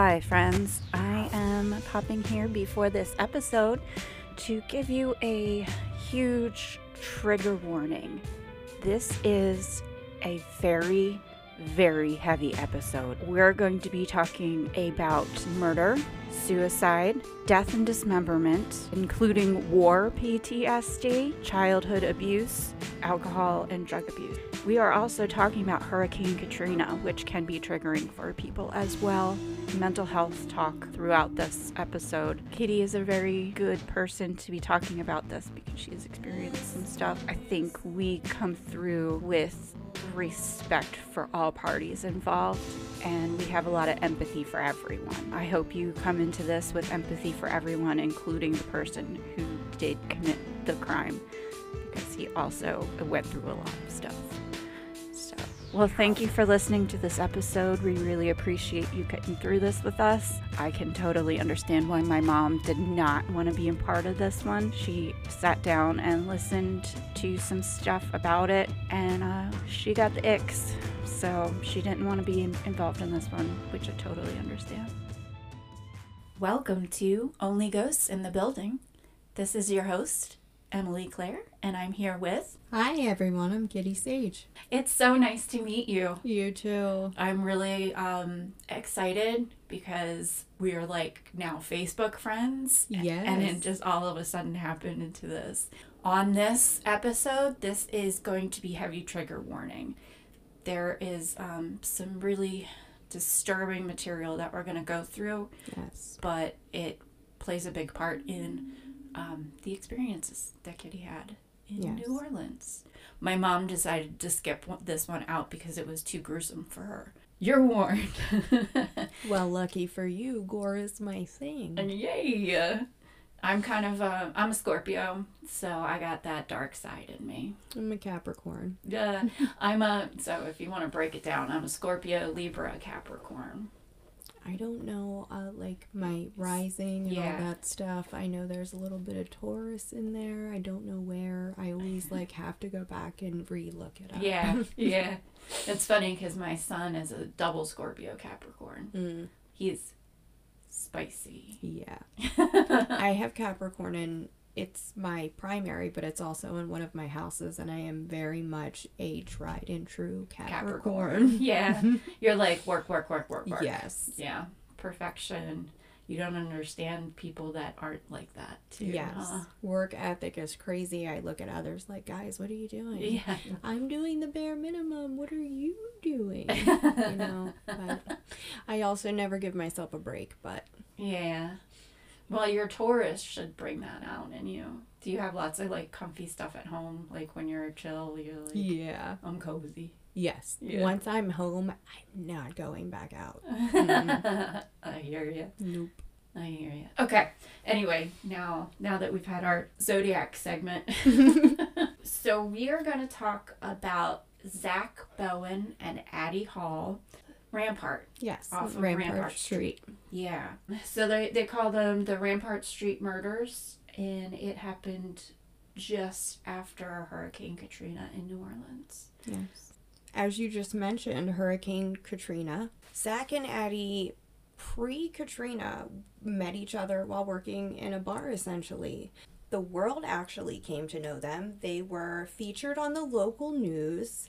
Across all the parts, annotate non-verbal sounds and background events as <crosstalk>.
Hi, friends. I am popping here before this episode to give you a huge trigger warning. This is a very, very heavy episode. We're going to be talking about murder, suicide, death and dismemberment, including war PTSD, childhood abuse, alcohol, and drug abuse. We are also talking about Hurricane Katrina, which can be triggering for people as well. Mental health talk throughout this episode. Kitti is a very good person to be talking about this because she has experienced some stuff. I think we come through with respect for all parties involved and we have a lot of empathy for everyone. I hope you come into this with empathy for everyone, including the person who did commit the crime because he also went through a lot of stuff. Well, thank you for listening to this episode. We really appreciate you getting through this with us. I can totally understand why my mom did not want to be a part of this one. She sat down and listened to some stuff about it, and uh, she got the icks. So she didn't want to be involved in this one, which I totally understand. Welcome to Only Ghosts in the Building. This is your host, Emily Claire, and I'm here with. Hi everyone, I'm Kitti Sage. It's so nice to meet you. You too. I'm really um, excited because we are like now Facebook friends. Yes. And it just all of a sudden happened into this. On this episode, this is going to be heavy trigger warning. There is um, some really disturbing material that we're going to go through, Yes. but it plays a big part in um, the experiences that Kitti had in Yes. New Orleans. My mom decided to skip one- this one out because it was too gruesome for her. You're warned. <laughs> Well, lucky for you, gore is my thing. and yay! I'm kind of a, I'm a Scorpio, so I got that dark side in me. I'm a Capricorn. Yeah, I'm a so if you want to break it down, I'm a Scorpio, Libra, Capricorn. I don't know, uh, like my rising and Yeah. all that stuff. I know there's a little bit of Taurus in there. I don't know where. I always <laughs> like have to go back and re-look it up. Yeah, <laughs> yeah. It's funny because my son is a double Scorpio Capricorn. Mm, He's spicy. yeah. <laughs> I have Capricorn and it's my primary, but it's also in one of my houses, and I am very much a tried and true Capricorn. <laughs> yeah, you're like work, work, work, work, work. Yes. Yeah, perfection. You don't understand people that aren't like that too. Yes. huh? Work ethic is crazy. I look at others like, guys, what are you doing? Yeah. I'm doing the bare minimum. What are you doing? <laughs> you know, but I also never give myself a break, but Yeah. Well, your Taurus should bring that out in you. Do you have lots of like comfy stuff at home? Like when you're chill, you're like, yeah. I'm cozy. Yes. Yeah. Once I'm home, I'm not going back out. <laughs> I hear you. Nope. I hear you. Okay. Anyway, now now that we've had our zodiac segment, <laughs> <laughs> so we are going to talk about Zack Bowen and Addie Hall, Rampart. Yes. Off of Rampart, Rampart Street. Yeah. So they they call them the Rampart Street murders, and it happened just after Hurricane Katrina in New Orleans. Yes. As you just mentioned, Hurricane Katrina. Zack and Addie, pre Katrina, met each other while working in a bar essentially. The world actually came to know them. They were featured on the local news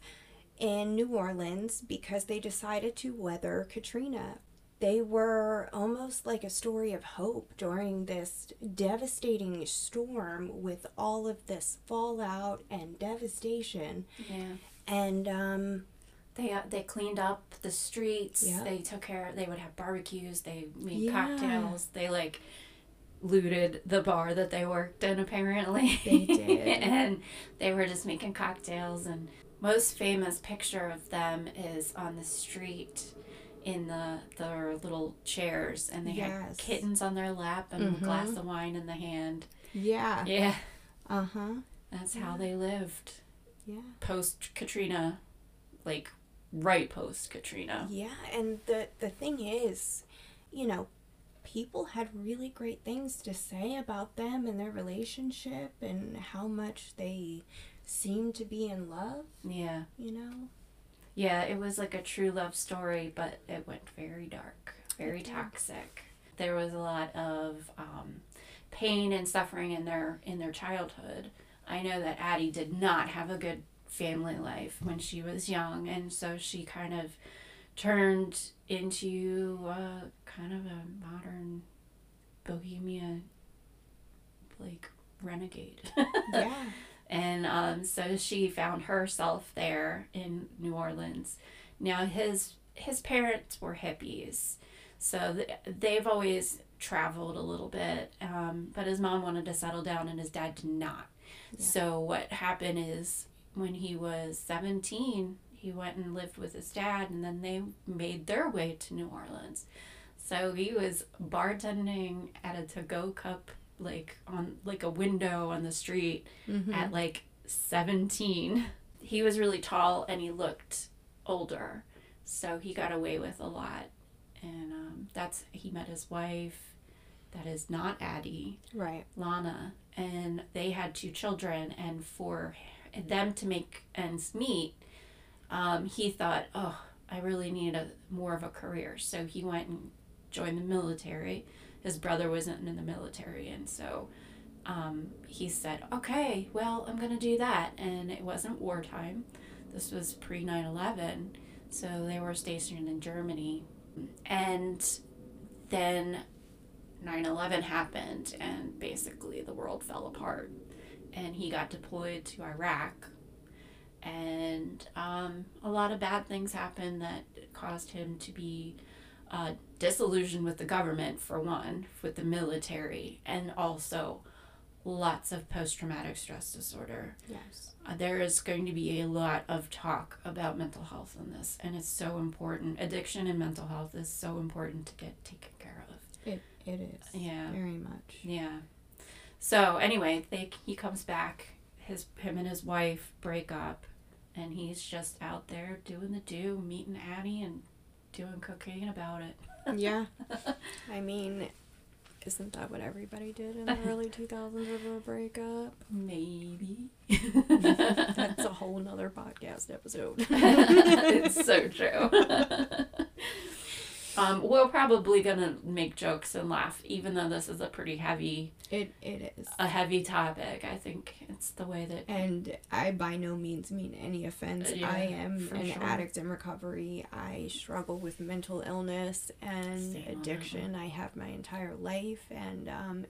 in New Orleans because they decided to weather Katrina. They were almost like a story of hope during this devastating storm with all of this fallout and devastation. Yeah. And um, They uh, they cleaned up the streets. Yeah. They took care. They would have barbecues. They made Yeah. cocktails. They like looted the bar that they worked in apparently. They did. <laughs> and they were just making cocktails. And most famous picture of them is on the street in the their little chairs, and they had kittens on their lap and a Mhm. glass of wine in the hand. yeah, Yeah, uh huh, that's how they lived yeah, post Katrina, like right post Katrina. yeah. And the the thing is, you know, people had really great things to say about them and their relationship and how much they seemed to be in love. Yeah. You know, Yeah, it was like a true love story, but it went very dark. very toxic. There was a lot of um, pain and suffering in their in their childhood. I know that Addie did not have a good family life when she was young, and so she kind of turned into a, kind of a modern bohemia, like renegade. <laughs> Yeah. And um, so she found herself there in New Orleans. Now his his parents were hippies, so th- they've always traveled a little bit. Um, but his mom wanted to settle down, and his dad did not. Yeah. So what happened is when he was seventeen, he went and lived with his dad, and then they made their way to New Orleans. So he was bartending at a to-go cup like on like a window on the street Mhm. at like 17. He was really tall and he looked older. So he got away with a lot. And um, that's, he met his wife that is not Addie, Right. Lana, and they had two children. And for them to make ends meet, um, he thought, oh, I really need a more of a career. So he went and joined the military. His brother wasn't in the military, and so um, he said, "Okay, well, I'm gonna do that." And it wasn't wartime. This was pre 9/11, so they were stationed in Germany, and then 9/11 happened, and basically the world fell apart. And he got deployed to Iraq, and um, a lot of bad things happened that caused him to be uh, disillusioned with the government for one, with the military, and also lots of post-traumatic stress disorder. Yes. Uh, there is going to be a lot of talk about mental health in this, and it's so important. Addiction and mental health is so important to get taken care of. It it is. Yeah. Very much. Yeah. So anyway, they he comes back. His him and his wife break up, and he's just out there doing the do, meeting Addie and doing cocaine about it. yeah. <laughs> I mean, isn't that what everybody did in the <laughs> early 2000s over a breakup? Maybe. <laughs> That's a whole nother podcast episode. it's so true. Um, we're probably gonna make jokes and laugh, even though this is a pretty heavy, It it is. a heavy topic. I think it's the way that And I by no means mean any offense. Yeah, I am an sure. addict in recovery. I struggle with mental illness and Same addiction. I have my entire life, and um,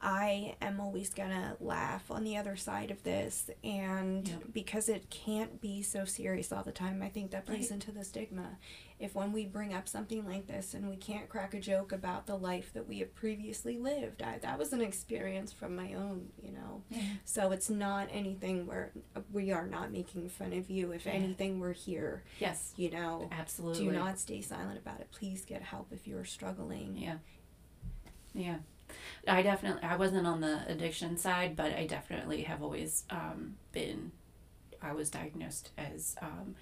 I am always gonna laugh on the other side of this, and Yep. because it can't be so serious all the time, I think that plays Right. into the stigma. If when we bring up something like this and we can't crack a joke about the life that we have previously lived, I, that was an experience from my own, you know. So it's not anything where we are not making fun of you. If Yeah. anything, we're here. yes, You know, absolutely. do not stay silent about it. Please get help if you're struggling. Yeah. Yeah. I definitely I wasn't on the addiction side, but I definitely have always um, been I was diagnosed as um,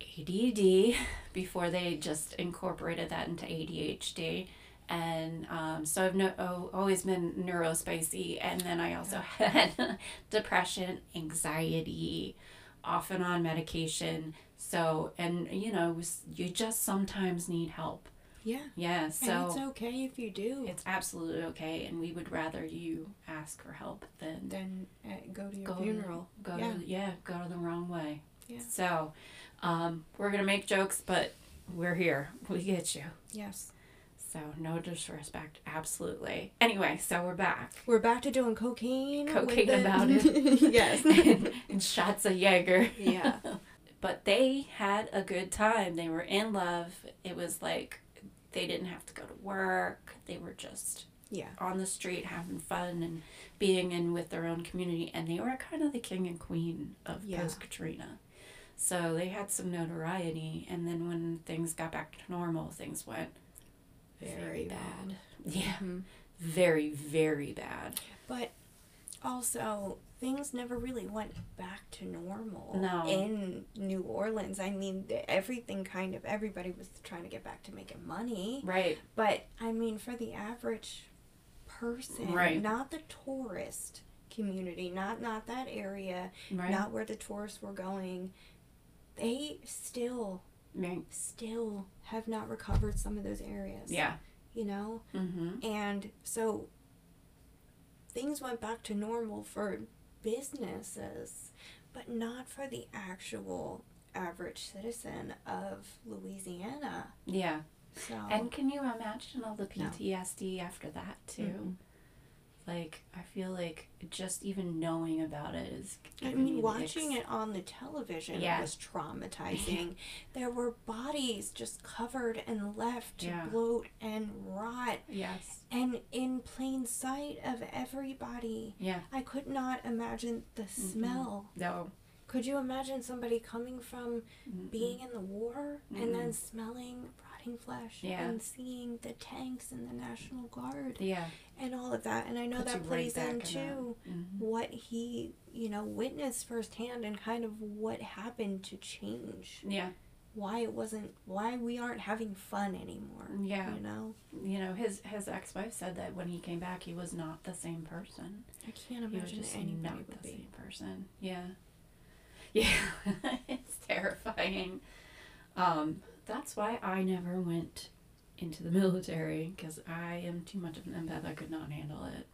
ADD before they just incorporated that into ADHD. And um, so I've no, oh, always been neurospicy. And then I also had <laughs> depression, anxiety, off and on medication. So, and you know, you just sometimes need help. Yeah. Yeah, and so it's okay if you do. it's absolutely okay, and we would rather you ask for help than then uh, go to your go funeral. Go Yeah. to yeah, go to the wrong way. Yeah. So, um, we're gonna make jokes, but we're here. We get you. Yes. So no disrespect, absolutely. Anyway, so we're back. We're back to doing cocaine. Cocaine about it. <laughs> yes. <laughs> and, and shots of Jaeger. yeah. <laughs> But they had a good time. They were in love. It was like they didn't have to go to work. They were just Yeah. on the street having fun and being in with their own community and they were kind of the king and queen of Yeah. post Katrina. So they had some notoriety and then when things got back to normal things went very, Very bad. <laughs> Yeah. Mhm. Very, very bad. But also, things never really went back to normal No. in New Orleans. I mean, everything kind of, everybody was trying to get back to making money. Right. But, I mean, for the average person, Right. not the tourist community, not not that area, Right. not where the tourists were going, they still Right. still have not recovered some of those areas. Yeah. You know? Mm-hmm. And so things went back to normal for businesses, but not for the actual average citizen of Louisiana. Yeah. So And can you imagine all the No. PTSD after that too? Mm-mm. Like I feel like just even knowing about it is. I giving me mean, watching icks. it on the television Yeah. was traumatizing. <laughs> there were bodies just covered and left to Yeah. bloat and rot, Yes. and in plain sight of everybody. Yeah. I could not imagine the smell. No. Could you imagine somebody coming from Mm-mm. being in the war and then smelling rotting flesh Yeah. and seeing the tanks and the National Guard Yeah. and all of that? And I know Puts that right plays in into. Mhm. what he, you know, witnessed firsthand and kind of what happened to change. Yeah. Why it wasn't, why we aren't having fun anymore. Yeah. You know? You know, his his ex wife said that when he came back, he was not the same person. I can't He was imagine just anybody not the be. same person. Yeah. Yeah. <laughs> it's terrifying. Um, that's why I never went into the military because I am too much of an empath. I could not handle it.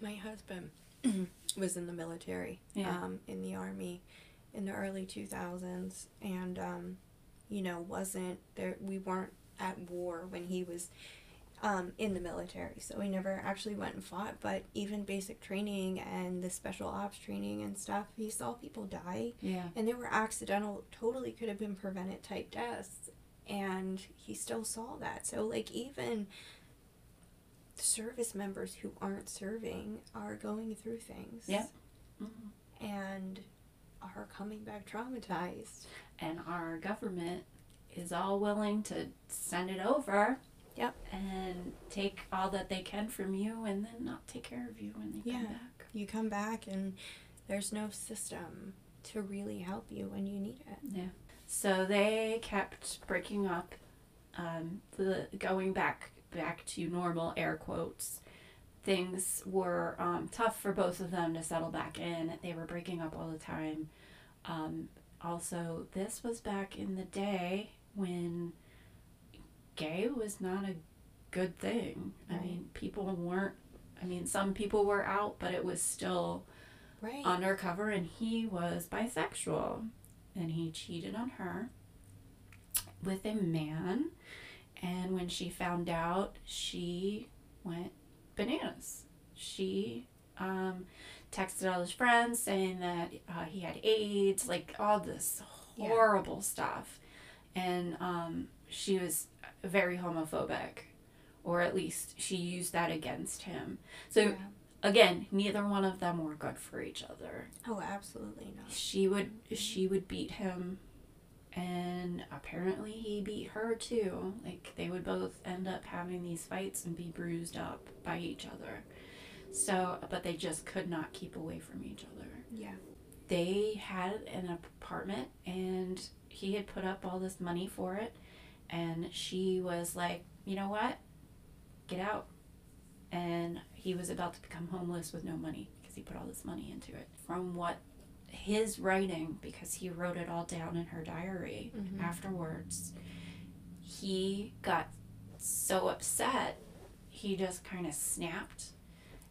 My husband <clears throat> was in the military, Yeah. um, in the army in the early 2000s, and, um, you know, wasn't there, we weren't at war when he was um, in the military, so he never actually went and fought, but even basic training and the special ops training and stuff, he saw people die, Yeah. and they were accidental, totally could have been prevented type deaths, and he still saw that. So, like, even service members who aren't serving are going through things. Yeah. Mhm. And are coming back traumatized. And our government is all willing to send it over. Yep. And take all that they can from you and then not take care of you when they come back. You come back and there's no system to really help you when you need it. Yeah. So they kept breaking up, um, the, going back back to normal air quotes. Things were um, tough for both of them to settle back in. They were breaking up all the time. Um, also, this was back in the day when gay was not a good thing. I mean, people weren't. I mean, some people were out, but it was still Right. undercover and he was bisexual and he cheated on her with a man and when she found out she went bananas she um, texted all his friends saying that uh, he had aids like all this Yeah. horrible stuff and um, she was very homophobic or at least she used that against him so Yeah. again neither one of them were good for each other Oh, absolutely not. she would she would beat him and apparently he beat her too like they would both end up having these fights and be bruised up by each other so but they just could not keep away from each other Yeah. they had an apartment and he had put up all this money for it and she was like you know what? Get out. And he was about to become homeless with no money because he put all this money into it. From what his writing because he wrote it all down in her diary Mhm. afterwards he got so upset he just kind of snapped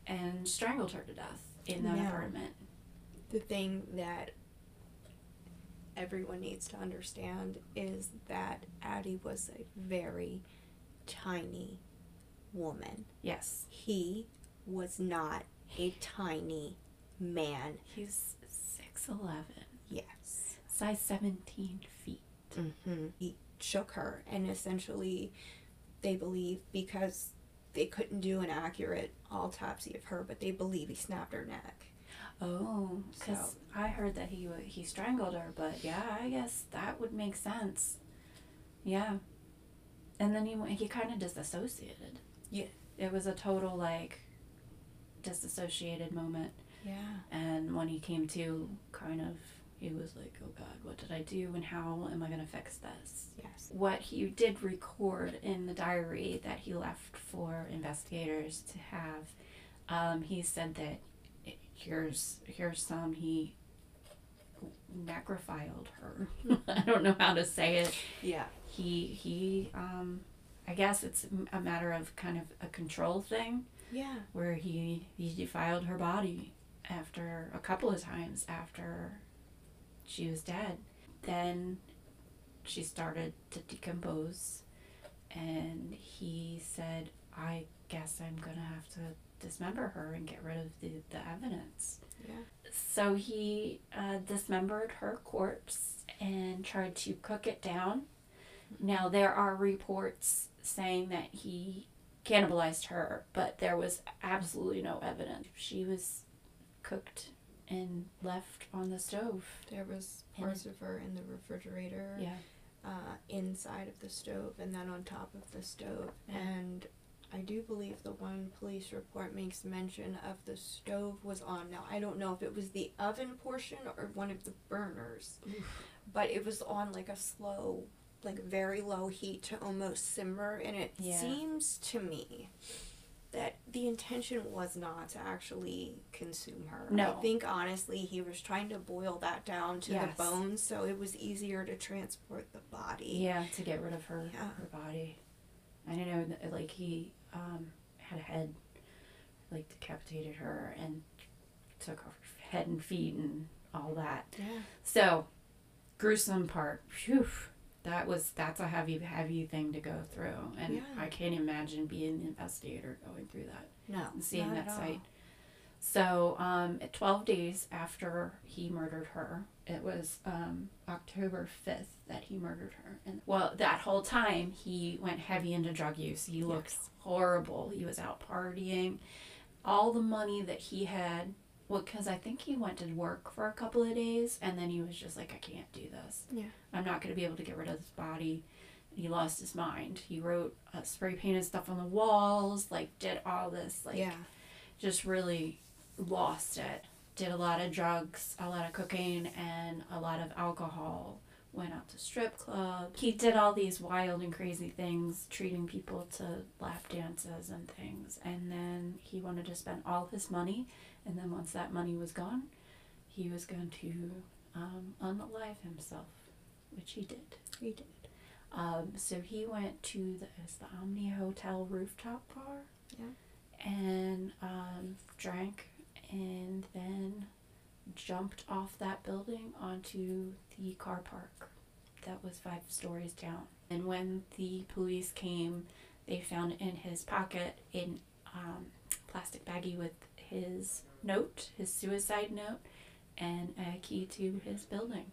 and strangled her to death in that apartment. The thing that everyone needs to understand is that Addie was a very tiny woman. yes He was not a tiny man. He's 6'11, Yes. size 17 feet. Mm-hmm. He shook her, and essentially, they believe because they couldn't do an accurate autopsy of her, but they believe he snapped her neck. Oh, because So- I heard that he he strangled her, but yeah, I guess that would make sense. Yeah. And then he he kind of disassociated. Yeah. It was a total like disassociated moment, Yeah. and when he came to, kind of, he was like, "Oh God, what did I do, and how am I gonna fix this?" Yes. what he did record in the diary that he left for investigators to have, um, he said that here's here's some he necrophiled her. <laughs> I don't know how to say it. Yeah. He he um I guess it's a matter of kind of a control thing Yeah. where he he defiled her body after a couple of times after she was dead. Then she started to decompose and he said, I guess I'm gonna have to dismember her and get rid of the, the evidence. Yeah. So he uh, dismembered her corpse and tried to cook it down. Now, there are reports saying that he cannibalized her, but there was absolutely no evidence. She was cooked and left on the stove. There was parts of her in the refrigerator, Yeah. uh, inside of the stove, and then on top of the stove. Yeah. And I do believe the one police report makes mention of the stove was on. Now, I don't know if it was the oven portion or one of the burners, but it was on like a slow, like very low heat to almost simmer. And it Yeah. seems to me that the intention was not to actually consume her. No. I think honestly he was trying to boil that down to Yes. the bones so it was easier to transport the body. Yeah, to get rid of her Yeah. her body. I don't know, like he um, had a head, like decapitated her and took off her head and feet and all that. Yeah. So, gruesome part. Phew. That was that's a heavy heavy thing to go through, and Yeah. I can't imagine being an investigator going through that No. and seeing that at all. So, um, at 12 days after he murdered her, it was um, October 5th that he murdered her. And well, that whole time he went heavy into drug use. He looked Yes. horrible. He was out partying. All the money that he had, well, because I think he went to work for a couple of days and then he was just like, I can't do this. Yeah. I'm not going to be able to get rid of this body. He lost his mind. He wrote uh, spray painted stuff on the walls, like, did all this, like, yeah. just really lost it. Did a lot of drugs, a lot of cocaine, and a lot of alcohol. Went out to strip clubs. He did all these wild and crazy things, treating people to lap dances and things. And then he wanted to spend all his money. And then once that money was gone, he was going to um, unalive himself, which he did. He did. Um, so he went to the, the Omni Hotel rooftop bar. Yeah. And um, drank and then jumped off that building onto the car park that was five stories down. And when the police came, they found in his pocket an um, plastic baggie with his note, his suicide note, and a key to his building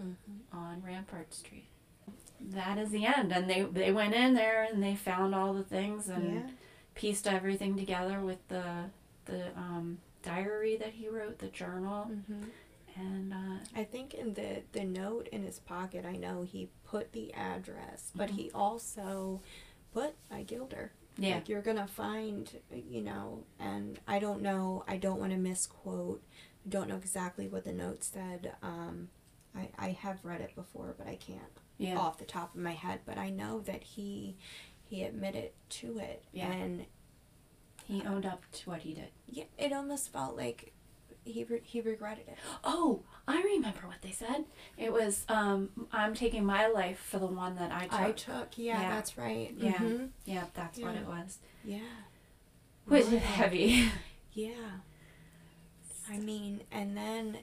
Mm-hmm. on Rampart Street. That is the end. And they they went in there and they found all the things and yeah. pieced everything together with the the um, diary that he wrote, the journal, Mm-hmm. and uh, I think in the the note in his pocket, I know he put the address, but Mhm. he also put I Gilder. yeah, Like you're gonna find, you know, and I don't know. I don't want to misquote. I don't know exactly what the note said. Um, I I have read it before, but I can't yeah, off the top of my head. But I know that he he admitted to it, Yeah. and he owned up to what he did. yeah, it almost felt like he re- he regretted it. Oh, I remember what they said. It was, um, "I'm taking my life for the one that I took." I took. Yeah, Yeah. that's right. Yeah. Mhm. yeah, that's what it was. Yeah. Which is heavy. <laughs> Yeah. I mean, and then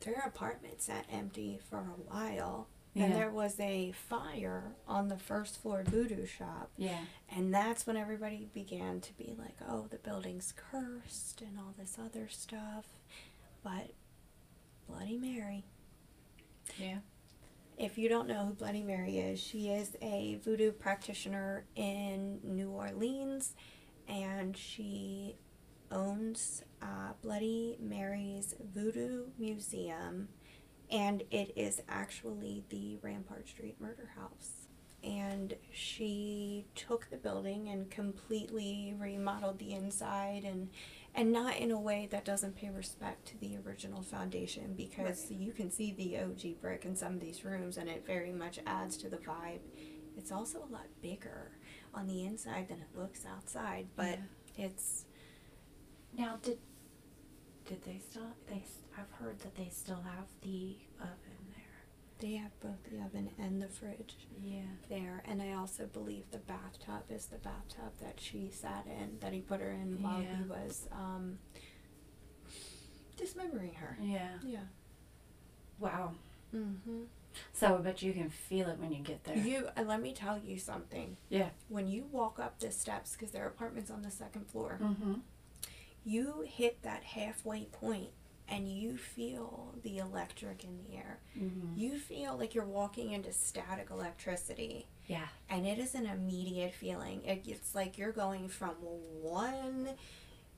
their apartment sat empty for a while. And there was a fire on the first floor voodoo shop. Yeah, And that's when everybody began to be like, oh, the building's cursed and all this other stuff. But Bloody Mary, yeah, if you don't know who Bloody Mary is, she is a voodoo practitioner in New Orleans. And she owns uh, Bloody Mary's Voodoo Museum and it is actually the Rampart Street Murder House. And she took the building and completely remodeled the inside and and not in a way that doesn't pay respect to the original foundation because you can see the OG brick in some of these rooms and it very much adds to the vibe. It's also a lot bigger on the inside than it looks outside, but it's Now, did did they still? They I've heard that they still have the oven there. They have both the oven and the fridge Yeah. there, and I also believe the bathtub is the bathtub that she sat in, that he put her in while Yeah. he was um, dismembering her. Yeah. Yeah. Wow. Mm-hmm. So, but you can feel it when you get there. You uh, let me tell you something. Yeah. When you walk up the steps, because there are apartments on the second floor, Mm-hmm. You hit that halfway point and you feel the electric in the air. Mm-hmm. You feel like you're walking into static electricity. Yeah. And it is an immediate feeling. It, it's like you're going from one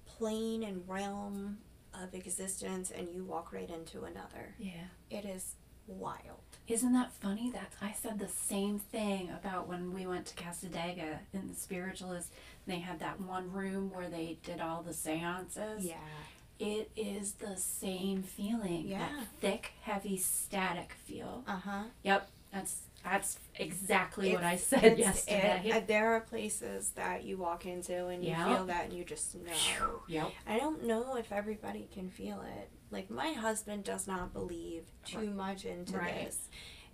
plane and realm of existence and you walk right into another. Yeah. It is wild. Isn't that funny? That I said the same thing about when we went to Cassadaga in the spiritualist. They had that one room where they did all the seances. Yeah. It is the same feeling. Yeah. That thick, heavy, static feel. Uh huh. Yep. That's that's exactly what I It's- said yesterday. it- uh, there are places that you walk into and you Yeah. feel that and you just know. yep. I don't know if everybody can feel it. Like my husband does not believe too much into Right. this.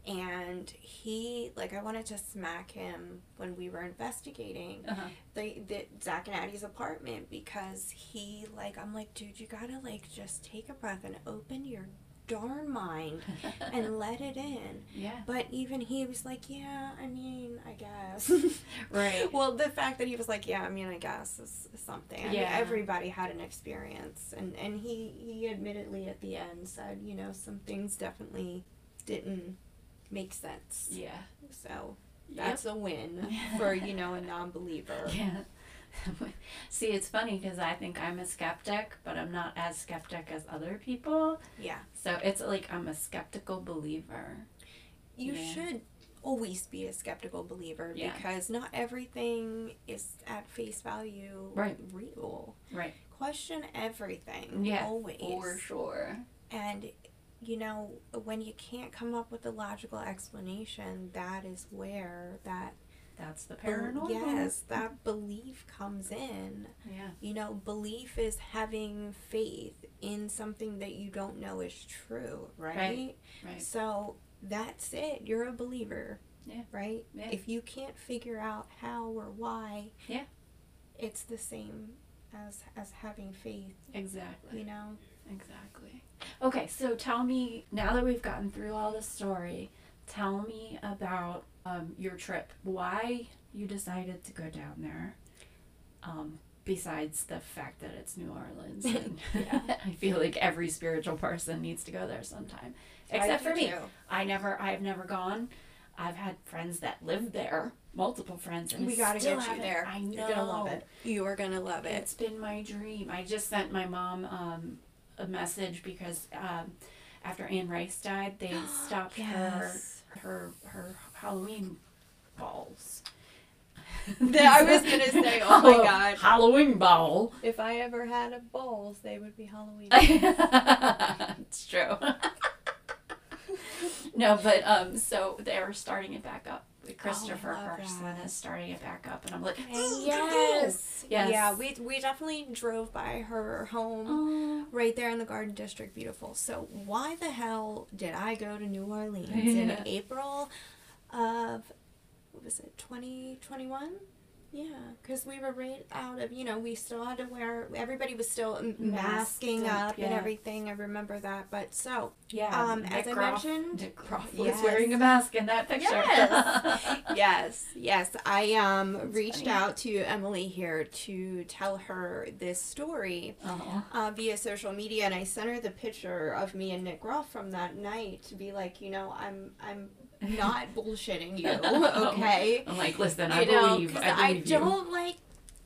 And he like I wanted to smack him when we were investigating Uh-huh. the, the Zack and Addie's apartment because he like I'm like, dude, you gotta like just take a breath and open your darn mind <laughs> and let it in. yeah. But even he was like, yeah, I mean, I guess. <laughs> Right. well, the fact that he was like, yeah, I mean, I guess is, is something. I mean, Yeah. everybody had an experience, and and he he admittedly at the end said, you know, some things definitely didn't make sense. Yeah. So Yep. that's a win <laughs> for you know a non-believer. <laughs> Yeah. <laughs> See, it's funny because I think I'm a skeptic, but I'm not as skeptic as other people. Yeah, So it's like I'm a skeptical believer. you Yeah. should always be a skeptical believer Yeah. because not everything is at face value Right. real. Right. question everything Yeah. always For sure. and you know when you can't come up with a logical explanation that is where that That's the paranormal. yes that belief comes in Yeah. you know belief is having faith in something that you don't know is true right, Right. Right. so that's it you're a believer Yeah. right Yeah. if you can't figure out how or why Yeah. it's the same as as having faith Exactly. you know Exactly. Okay, so tell me now that we've gotten through all the story, tell me about um, your trip. Why you decided to go down there? Um, besides the fact that it's New Orleans, <laughs> and <laughs> I feel like every spiritual person needs to go there sometime, except for me. too. I never, I've never gone. I've had friends that live there, multiple friends, and we gotta still get you haven't- there. I know. You're gonna love it. You are gonna love it. It's been my dream. I just sent my mom um, a message because um, after Anne Rice died, they <gasps> stopped Yes. her her her Halloween balls. <laughs> I was gonna say, oh my God. Halloween ball. If I ever had a balls, they would be Halloween. <laughs> it's true. <laughs> no, but um, so they're starting it back up. Christopher oh, love Carson that. is starting it back up, and I'm like, <gasps> yes. Yes. Yeah, we we definitely drove by her home oh, right there in the Garden District. Beautiful. So why the hell did I go to New Orleans in <laughs> April of what was it, twenty twenty one? Yeah, because we were right out of, you know, we still had to wear, everybody was still masking up, up and everything. I remember that. But so, yeah. Um, as I mentioned- Nick Groff was Yes. wearing a mask in that picture. Yes. <laughs> yes, yes. I um That's reached funny. out to Emily here to tell her this story oh. uh, via social media, and I sent her the picture of me and Nick Groff from that night to be like, you know, I'm I'm <laughs> not bullshitting you, <laughs> okay? I'm like, listen, I you believe, I believe you. don't like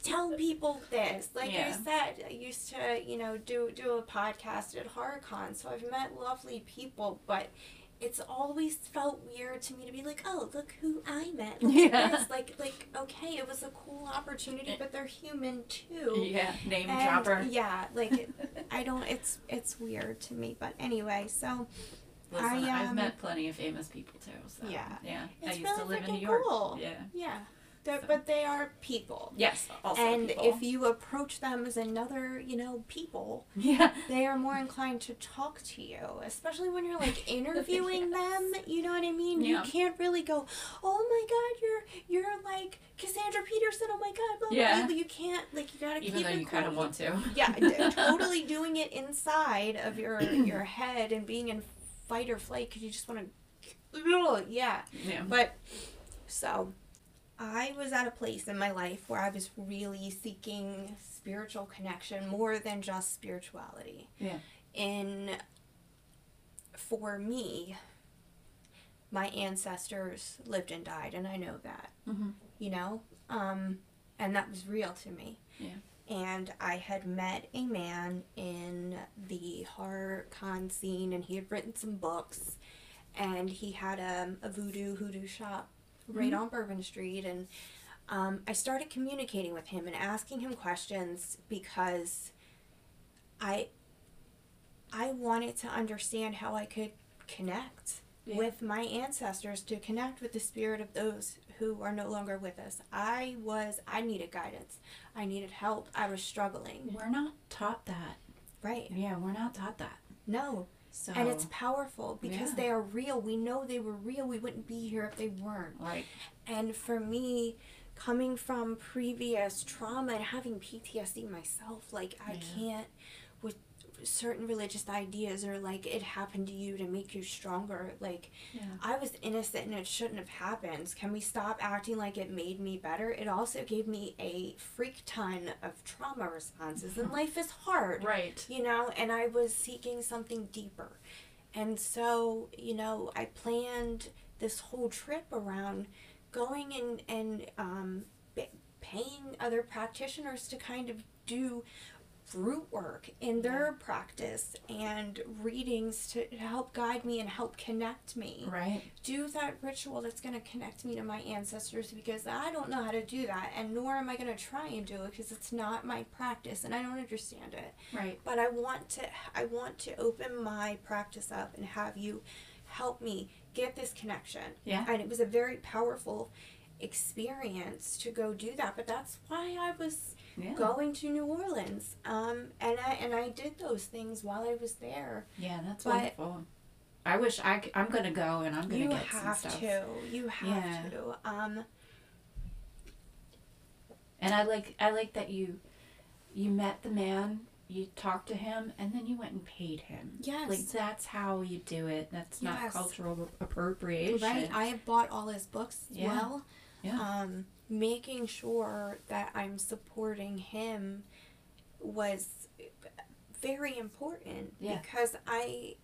tell people this. Like Yeah. I said, I used to, you know, do do a podcast at HorrorCon, so I've met lovely people, but it's always felt weird to me to be like, oh, look who I met. Look Yeah. Like, like, okay, it was a cool opportunity, eh. but they're human too. Yeah, name And, dropper. Yeah, like <laughs> I don't. It's it's weird to me, but anyway. So Listen, I, I've um, met plenty of famous people too. So Yeah. yeah. I It's used to really live in New York. cool. Yeah, yeah, So- But they are people. Yes, also and people. if you approach them as another, you know, people, <laughs> yeah, they are more inclined to talk to you, especially when you're like <laughs> interviewing them. You know what I mean? Yeah. You can't really go, "Oh my God, you're you're like Cassandra Peterson." Oh my God, blah, Yeah. blah. You can't like you gotta even keep though it you kind of want to. Yeah, <laughs> totally doing it inside of your your <clears throat> head and being in fight or flight because you just want to. Yeah, Yeah. but so I was at a place in my life where I was really seeking spiritual connection more than just spirituality. Yeah. In for me, my ancestors lived and died, and I know that. hmm You know, um, and that was real to me. Yeah. And I had met a man in the horror con scene, and he had written some books, and he had a, a voodoo hoodoo shop right Mhm. on Bourbon Street, and um, I started communicating with him and asking him questions because I I wanted to understand how I could connect Yeah. with my ancestors to connect with the spirit of those who are no longer with us. I was I needed guidance. I needed help. I was struggling. We're not taught that. Right. Yeah, we're not taught that. No. So And it's powerful because Yeah. they are real. We know they were real. We wouldn't be here if they weren't. right. And for me, coming from previous trauma and having PTSD myself, like I can't certain religious ideas or like it happened to you to make you stronger. Like Yeah. I was innocent and it shouldn't have happened. Can we stop acting like it made me better? It also gave me a freak ton of trauma responses and life is hard Right. you know, and I was seeking something deeper. And so, you know, I planned this whole trip around going and, and um, paying other practitioners to kind of do root work in their practice and readings to help guide me and help connect me Right. do that ritual that's going to connect me to my ancestors because I don't know how to do that and nor am I going to try and do it because it's not my practice and I don't understand it Right. but I want to I want to open my practice up and have you help me get this connection Yeah. and it was a very powerful experience to go do that but that's why I was Yeah. going to New Orleans um and I and I did those things while I was there Yeah, that's But- wonderful. I wish I c- I'm gonna go and I'm gonna you get some have stuff. to you have Yeah. to um And I like I like that you you met the man, you talked to him, and then you went and paid him. Yes. Like that's how you do it. That's not cultural appropriation. Right. I have bought all his books Yeah. well. Yeah. Um, making sure that I'm supporting him was very important Yeah. because I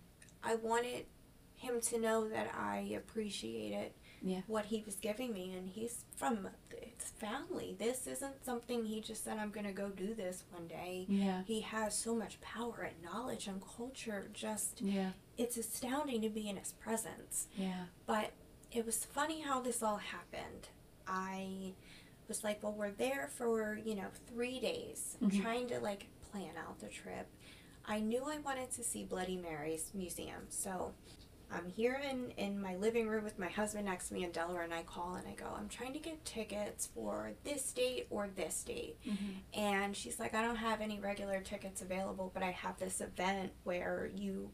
I wanted him to know that I appreciated Yeah. what he was giving me and he's from his family. This isn't something he just said I'm gonna go do this one day. yeah. He has so much power and knowledge and culture just Yeah. it's astounding to be in his presence. Yeah. But it was funny how this all happened. I was like, well, we're there for, you know, three days, Mhm. trying to like plan out the trip. I knew I wanted to see Bloody Mary's museum. So I'm here in, in my living room with my husband next to me in Delaware, and I call and I go, I'm trying to get tickets for this date or this date. Mm-hmm. And she's like, I don't have any regular tickets available, but I have this event where you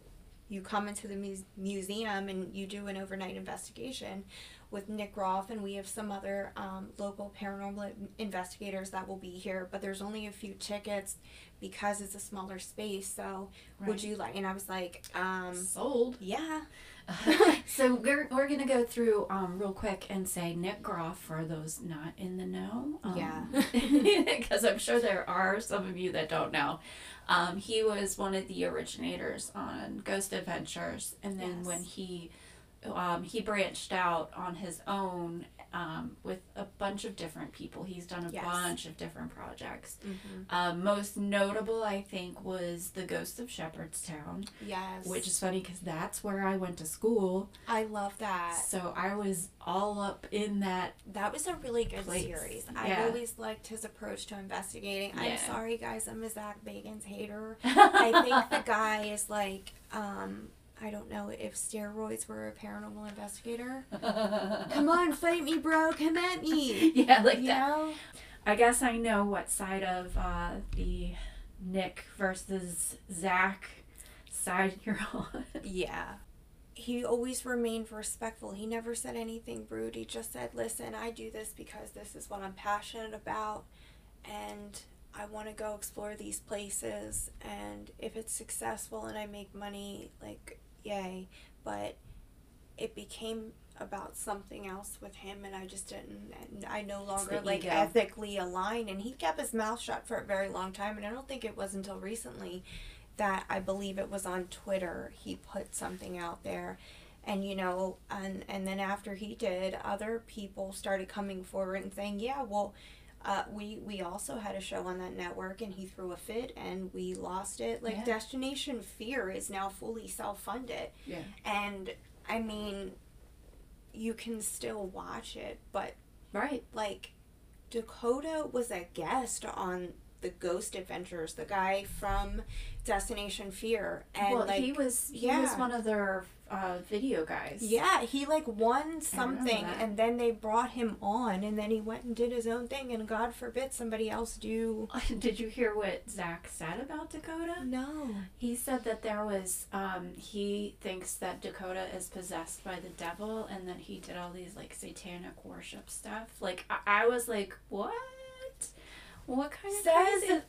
you come into the muse- museum and you do an overnight investigation with Nick Groff, and we have some other um, local paranormal investigators that will be here. But there's only a few tickets because it's a smaller space. So would you like? And I was like, um, Sold. yeah, <laughs> so we're, we're gonna go through um, real quick and say Nick Groff for those not in the know. Um, Yeah. <laughs> because I'm sure there are some of you that don't know. Um, he was one of the originators on Ghost Adventures, and then Yes. when he um, he branched out on his own um, with a bunch of different people. He's done a Yes. bunch of different projects. mm-hmm. Um, most notable, I think, was the Ghost of Shepherdstown, yes, which is funny because that's where I went to school. I love that. So I was all up in that. That was a really good Place. series. Yeah. I always liked his approach to investigating. I'm sorry, guys, I'm a Zak Bagans hater. <laughs> I think the guy is like, um, I don't know if steroids were a paranormal investigator. <laughs> Come on, fight me, bro. Come at me. <laughs> yeah, like You that. know? I guess I know what side of uh, the Nick versus Zak side <laughs> you're on. Yeah. He always remained respectful. He never said anything rude. He just said, Listen, I do this because this is what I'm passionate about and I want to go explore these places. And if it's successful and I make money, like, yay. But it became about something else with him and I just didn't and I no longer like ego. ethically aligned and he kept his mouth shut for a very long time and I don't think it was until recently that I believe it was on Twitter he put something out there and you know and and then after he did other people started coming forward and saying yeah well uh, we we also had a show on that network and he threw a fit and we lost it like Yeah. destination fear is now fully self-funded Yeah. and i mean you can still watch it but Right. like Dakota was a guest on the Ghost Adventures, the guy from Destination Fear, and well, like he was he was yeah. one of their uh, video guys. yeah, he like won something, and then they brought him on, and then he went and did his own thing, and God forbid somebody else do. <laughs> Did you hear what Zak said about Dakota? No. He said that there was, um, he thinks that Dakota is possessed by the devil and that he did all these like satanic worship stuff. Like, I, I was like, what? What kind of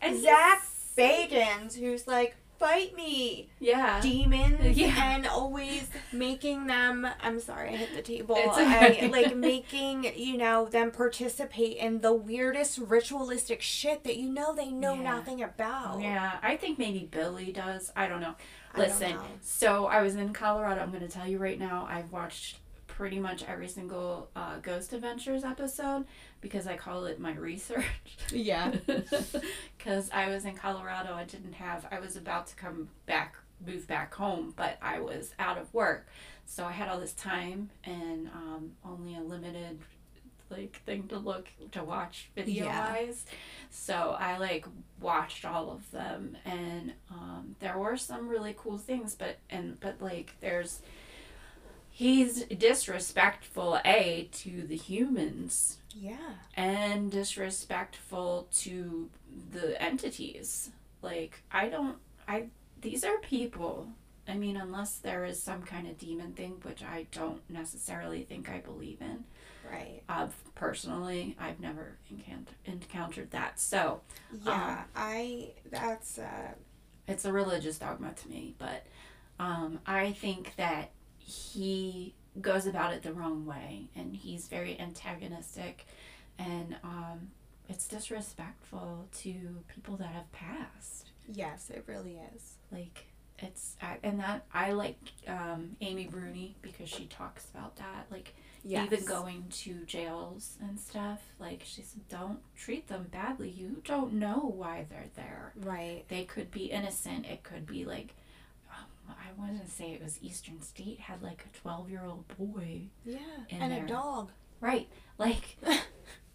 Says Zak Bagans, who's like, fight me, Yeah. demons, <laughs> Yeah. and always making them. I'm sorry, I hit the table. It's I, <laughs> like making you know them participate in the weirdest ritualistic shit that you know they know Yeah. nothing about. Yeah, I think maybe Billy does. I don't know. I don't Listen, know. so I was in Colorado. I'm going to tell you right now, I've watched pretty much every single uh, Ghost Adventures episode because I call it my research. Yeah. <laughs> Because I was in Colorado, I didn't have, I was about to come back, move back home, but I was out of work. So I had all this time and um, only a limited like thing to look to watch video Yeah. wise. So I like watched all of them and um, there were some really cool things but and but like there's he's disrespectful a to the humans Yeah. and disrespectful to the entities. Like I don't I these are people. I mean unless there is some kind of demon thing which I don't necessarily think I believe in. Right. Uh, personally, I've never encount- encountered that. So, Yeah. I. That's. uh it's a religious dogma to me, but um, I think that he goes about it the wrong way and he's very antagonistic and um, it's disrespectful to people that have passed. Yes, it really is. Like, it's, and that I like um, Amy Bruni because she talks about that. Like, Yes. even going to jails and stuff. Like, she said, don't treat them badly. You don't know why they're there Right. they could be innocent. It could be like, I wanted to say it was Eastern State had like a 12 year old boy. Yeah. And there. a dog. Right. <laughs> Like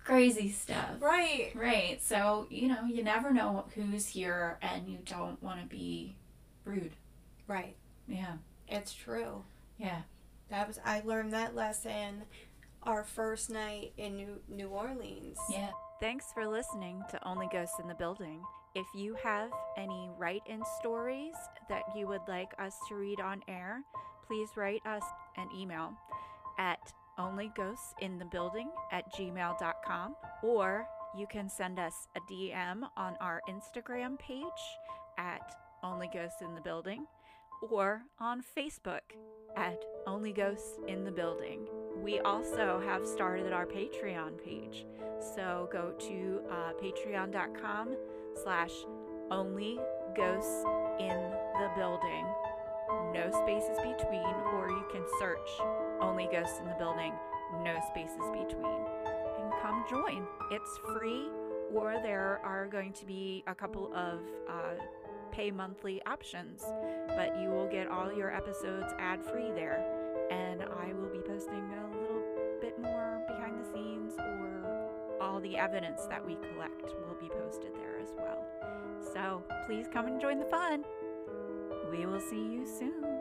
crazy stuff. Right. Right. So, you know, you never know who's here and you don't want to be rude. Right. Yeah. It's true. Yeah. That was I learned that lesson our first night in New New Orleans. Yeah. Thanks for listening to Only Ghosts in the Building. If you have any write in stories that you would like us to read on air, please write us an email at onlyghostsinthebuilding at gmail.com or you can send us a DM on our Instagram page at Only Ghosts in the Building or on Facebook at Only Ghosts in the Building. We also have started our Patreon page. So go to uh, patreon.com slash only ghosts in the building. No spaces between, or you can search only ghosts in the building, no spaces between. And come join. It's free, or there are going to be a couple of uh, pay monthly options, but you will get all your episodes ad free there. And the evidence that we collect will be posted there as well. So please come and join the fun. We will see you soon.